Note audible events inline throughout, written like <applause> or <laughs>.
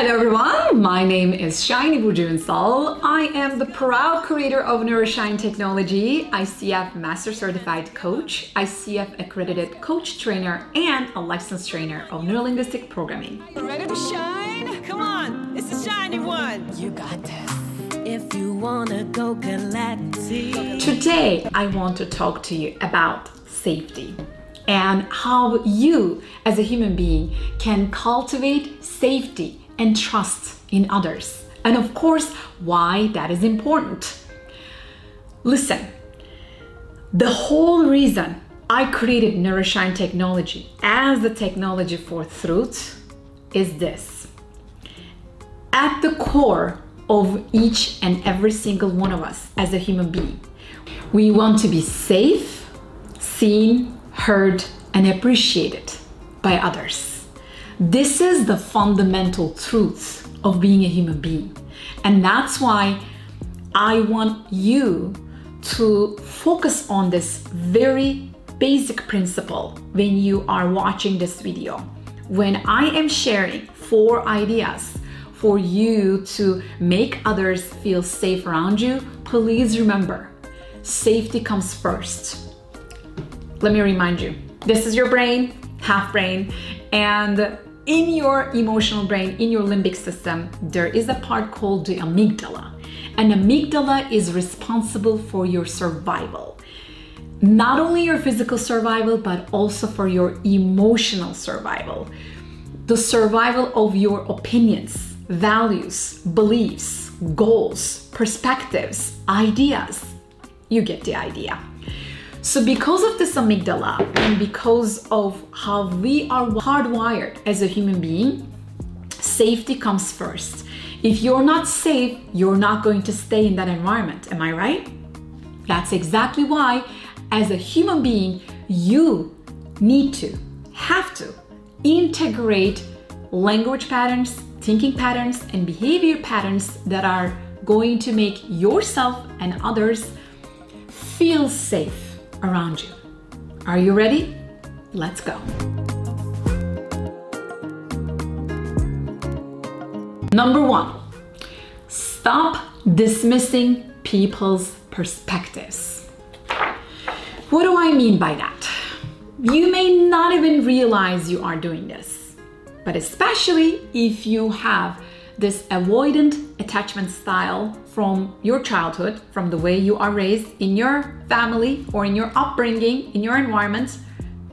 Hello everyone, my name is Shiny Bujunsal. I am the proud creator of Neuroshine Technology, ICF Master Certified Coach, ICF Accredited Coach Trainer, and a licensed trainer of Neurolinguistic Programming. Ready to shine? Come on, it's the shiny one. You got this. If you wanna go galactic. Today, I want to talk to you about safety and how you, as a human being, can cultivate safety and trust in others. And of course, why that is important. Listen, the whole reason I created Neuroshine technology as the technology for truth is this. At the core of each and every single one of us as a human being, we want to be safe, seen, heard, and appreciated by others. This is the fundamental truth of being a human being. And that's why I want you to focus on this very basic principle when you are watching this video. When I am sharing four ideas for you to make others feel safe around you, please remember safety comes first. Let me remind you this is your brain, half brain, and in your emotional brain, in your limbic system, there is a part called the amygdala. And amygdala is responsible for your survival. Not only your physical survival, but also for your emotional survival. The survival of your opinions, values, beliefs, goals, perspectives, ideas. You get the idea. So, because of this amygdala and because of how we are hardwired as a human being, safety comes first. If you're not safe, you're not going to stay in that environment. Am I right? That's exactly why, as a human being, you need to, have to integrate language patterns, thinking patterns, and behavior patterns that are going to make yourself and others feel safe around you. Are you ready? Let's go. Number one, stop dismissing people's perspectives. What do I mean by that? You may not even realize you are doing this, but especially if you have this avoidant attachment style from your childhood, from the way you are raised in your family or in your upbringing, in your environment,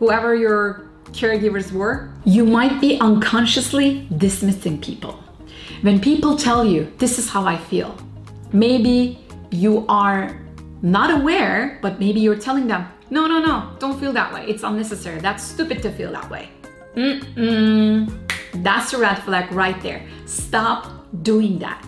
whoever your caregivers were, you might be unconsciously dismissing people. When people tell you, this is how I feel, maybe you are not aware, but maybe you're telling them, no, no, no, don't feel that way. It's unnecessary. That's stupid to feel that way. Mm-mm. That's a red flag right there. Stop doing that.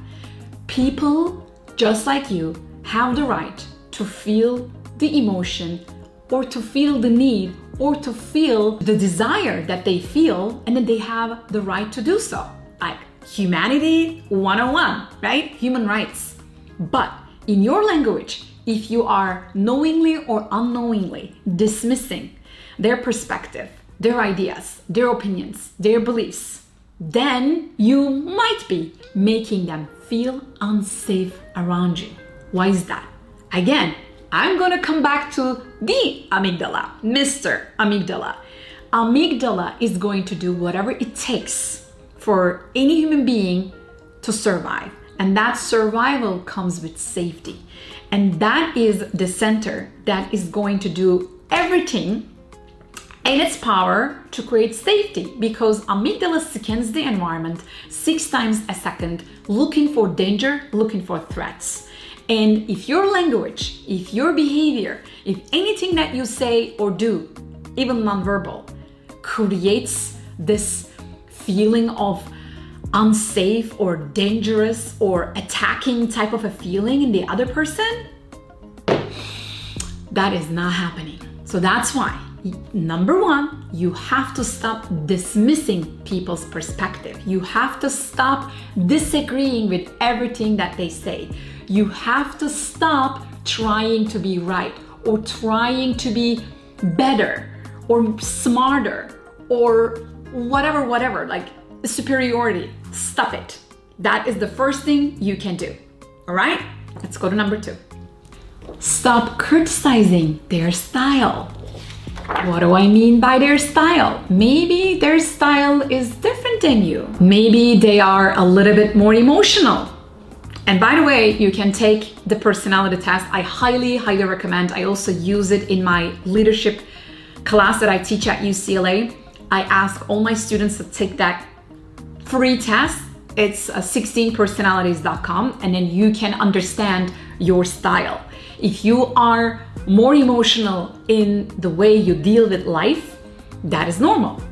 People, just like you, have the right to feel the emotion or to feel the need or to feel the desire that they feel, and then they have the right to do so. Like humanity 101, right? Human rights. But in your language, if you are knowingly or unknowingly dismissing their perspective, their ideas, their opinions, their beliefs, then you might be making them feel unsafe around you. Why is that? Again, I'm gonna come back to the amygdala, Mr. Amygdala. Amygdala is going to do whatever it takes for any human being to survive. And that survival comes with safety. And that is the center that is going to do everything in its power to create safety because amygdala scans the environment six times a second looking for danger, looking for threats. And if your language, if your behavior, if anything that you say or do, even nonverbal, creates this feeling of unsafe or dangerous or attacking type of a feeling in the other person, that is not happening. So that's why number one, you have to stop dismissing people's perspective. You have to stop disagreeing with everything that they say. You have to stop trying to be right or trying to be better or smarter or whatever, whatever, like superiority stop it. That is the first thing you can do. All right? Let's go to number two. Stop criticizing their style. What do I mean by their style? Maybe their style is different than you. Maybe they are a little bit more emotional. And by the way, you can take the personality test. I highly, highly recommend. I also use it in my leadership class that I teach at UCLA. I ask all my students to take that free test. It's uh, 16personalities.com, and then you can understand your style. If you are more emotional in the way you deal with life, that is normal.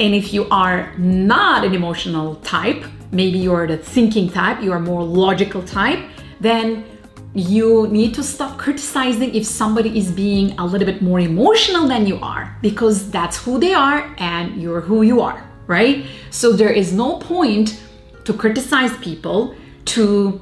And if you are not an emotional type, maybe you're the thinking type, you are more logical type, then you need to stop criticizing if somebody is being a little bit more emotional than you are because that's who they are and you're who you are, right? So there is no point to criticize people, to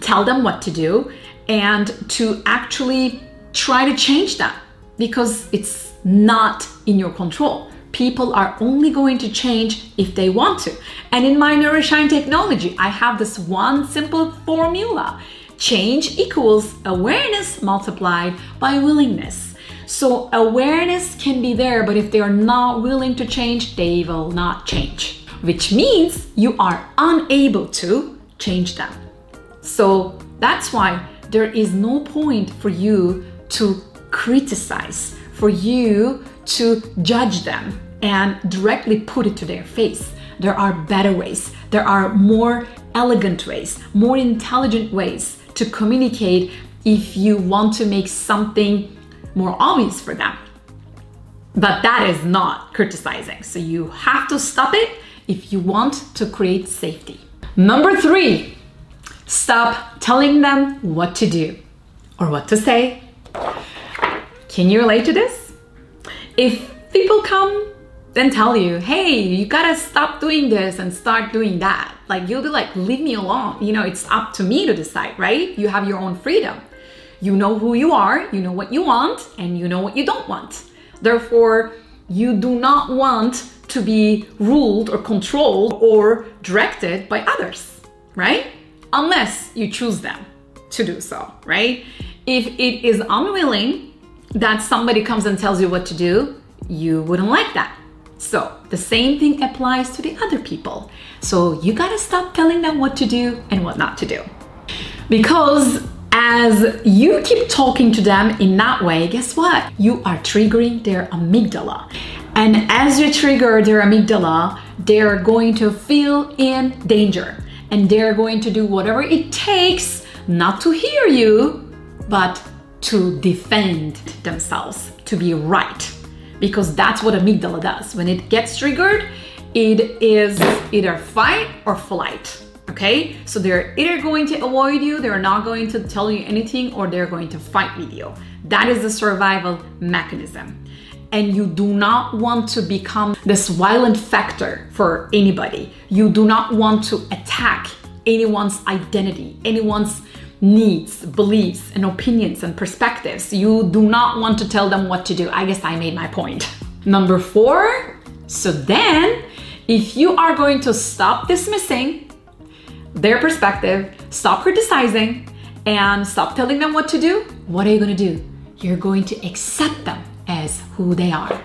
tell them what to do, and to actually try to change that because it's not in your control. People are only going to change if they want to. And in my Neuroshine technology, I have this one simple formula change equals awareness multiplied by willingness. So, awareness can be there, but if they are not willing to change, they will not change, which means you are unable to change them. So, that's why there is no point for you to criticize, for you to judge them and directly put it to their face. There are better ways, there are more elegant ways, more intelligent ways to communicate if you want to make something more obvious for them. But that is not criticizing. So you have to stop it if you want to create safety. Number three, stop telling them what to do or what to say. Can you relate to this? If people come and tell you, hey, you gotta stop doing this and start doing that, like you'll be like, leave me alone. You know, it's up to me to decide, right? You have your own freedom. You know who you are, you know what you want, and you know what you don't want. Therefore, you do not want to be ruled or controlled or directed by others, right? Unless you choose them to do so, right? If it is unwilling that somebody comes and tells you what to do, you wouldn't like that. So the same thing applies to the other people. So you gotta stop telling them what to do and what not to do. Because as you keep talking to them in that way, guess what? You are triggering their amygdala. And as you trigger their amygdala, they're going to feel in danger and they're going to do whatever it takes not to hear you, but to defend themselves, to be right because that's what amygdala does. When it gets triggered, it is either fight or flight. Okay, so they're either going to avoid you, they're not going to tell you anything, or they're going to fight with you. That is the survival mechanism. And you do not want to become this violent factor for anybody. You do not want to attack anyone's identity, anyone's needs, beliefs, and opinions and perspectives. You do not want to tell them what to do. I guess I made my point. <laughs> Number four, so then if you are going to stop dismissing their perspective, stop criticizing, and stop telling them what to do, what are you going to do? You're going to accept them who they are.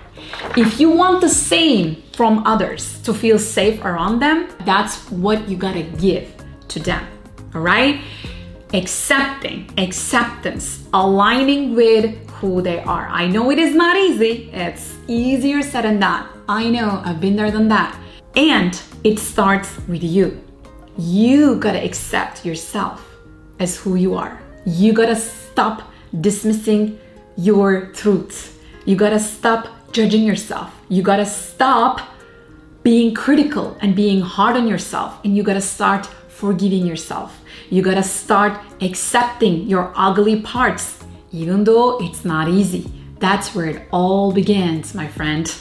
If you want the same from others to feel safe around them, that's what you got to give to them. All right? accepting, acceptance, aligning with who they are. I know it is not easy, it's easier said than done. I know, I've been there than that. And it starts with you. You gotta accept yourself as who you are. You gotta stop dismissing your truths. You gotta stop judging yourself. You gotta stop being critical and being hard on yourself. And you gotta start forgiving yourself. You gotta start accepting your ugly parts, even though it's not easy. That's where it all begins, my friend.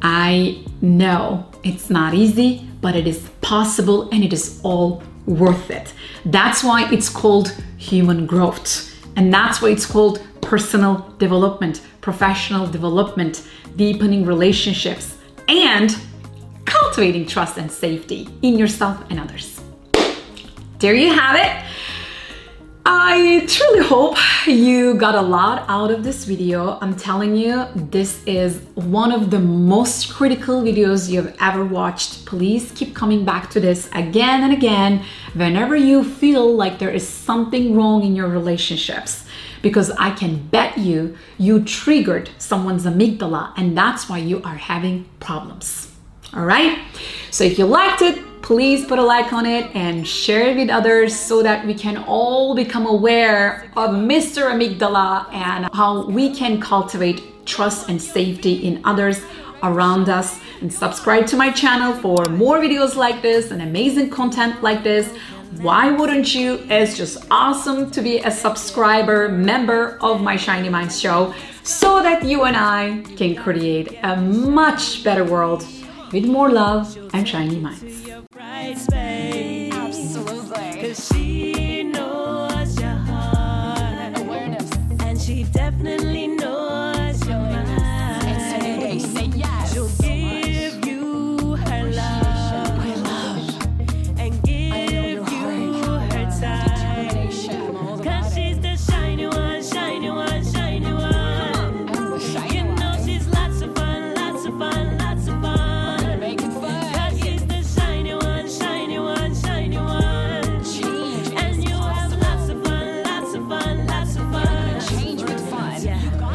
I know it's not easy, but it is possible and it is all worth it. That's why it's called human growth. And that's why it's called personal development, professional development, deepening relationships, and cultivating trust and safety in yourself and others. There you have it. I truly hope you got a lot out of this video. I'm telling you, this is one of the most critical videos you've ever watched. Please keep coming back to this again and again whenever you feel like there is something wrong in your relationships. Because I can bet you, you triggered someone's amygdala, and that's why you are having problems. All right? So if you liked it, please put a like on it and share it with others so that we can all become aware of Mr. Amygdala and how we can cultivate trust and safety in others around us. And subscribe to my channel for more videos like this and amazing content like this. Why wouldn't you? It's just awesome to be a subscriber, member of my Shiny Minds show so that you and I can create a much better world with more love and shiny minds. Absolutely.